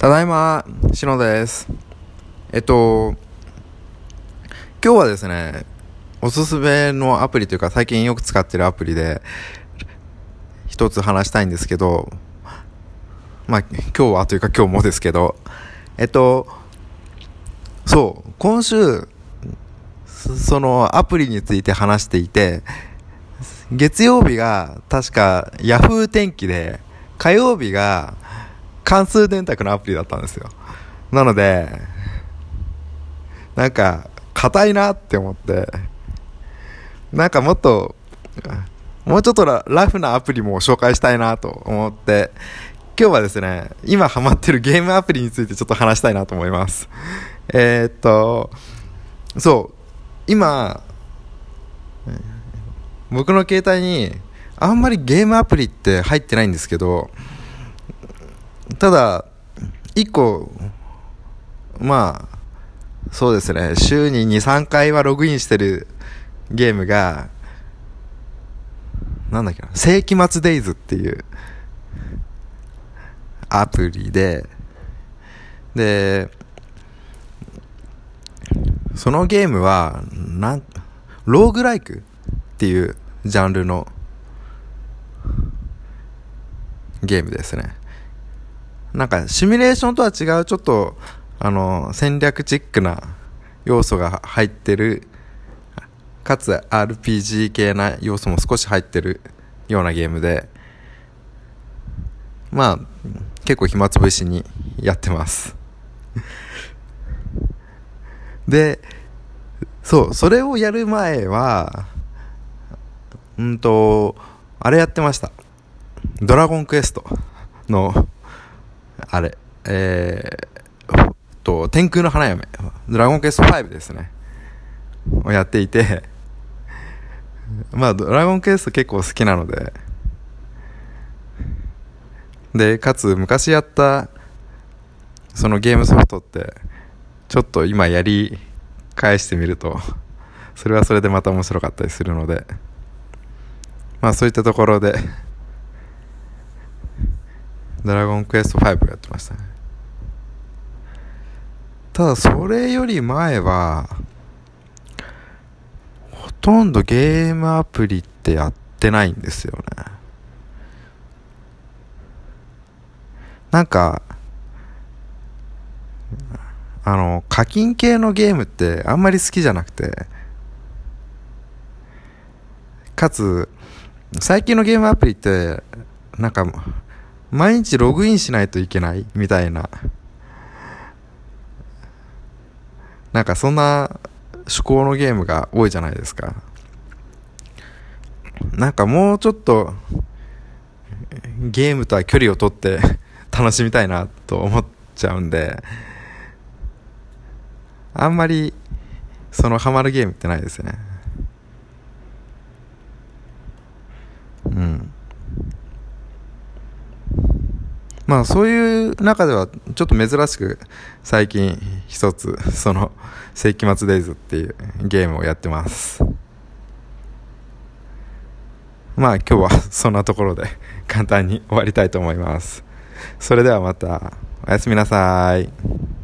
ただいま、しのです。えっと、今日はですね、おすすめのアプリというか最近よく使ってるアプリで、一つ話したいんですけど、まあ、今日はというか今日もですけど、えっと、そう、今週、そのアプリについて話していて、月曜日が確か Yahoo 天気で、火曜日が関数電卓のアプリだったんですよ。なので、なんか、硬いなって思って、なんかもっと、もうちょっとラフなアプリも紹介したいなと思って、今日はですね、今ハマってるゲームアプリについてちょっと話したいなと思います。えー、っと、そう、今、僕の携帯にあんまりゲームアプリって入ってないんですけど、ただ、1個、まあ、そうですね、週に2、3回はログインしてるゲームが、なんだっけな、世紀末デイズっていうアプリで、で、そのゲームは、なん、ローグライクっていうジャンルのゲームですね。なんかシミュレーションとは違うちょっとあの戦略チックな要素が入ってるかつ RPG 系な要素も少し入ってるようなゲームでまあ結構暇つぶしにやってます。でそうそれをやる前はうんとあれやってました。ドラゴンクエストのあれ、えー、と、天空の花嫁、ドラゴンクエスト5ですね。をやっていて、まあ、ドラゴンクエスト結構好きなので、で、かつ昔やったそのゲームソフトって、ちょっと今やり返してみると、それはそれでまた面白かったりするので、まあそういったところでドラゴンクエスト5やってましたね。ただそれより前は、ほとんどゲームアプリってやってないんですよね。なんか、あの、課金系のゲームってあんまり好きじゃなくて、かつ、最近のゲームアプリって、なんか、毎日ログインしないといけない？みたいな。なんかそんな趣向のゲームが多いじゃないですか。なんかもうちょっとゲームとは距離を取って 楽しみたいなと思っちゃうんで、あんまりそのハマるゲームってないですね。うん。まあそういう中ではちょっと珍しく最近一つその世紀末デイズっていうゲームをやってます。まあ今日はそんなところで簡単に終わりたいと思います。それではまたおやすみなさい。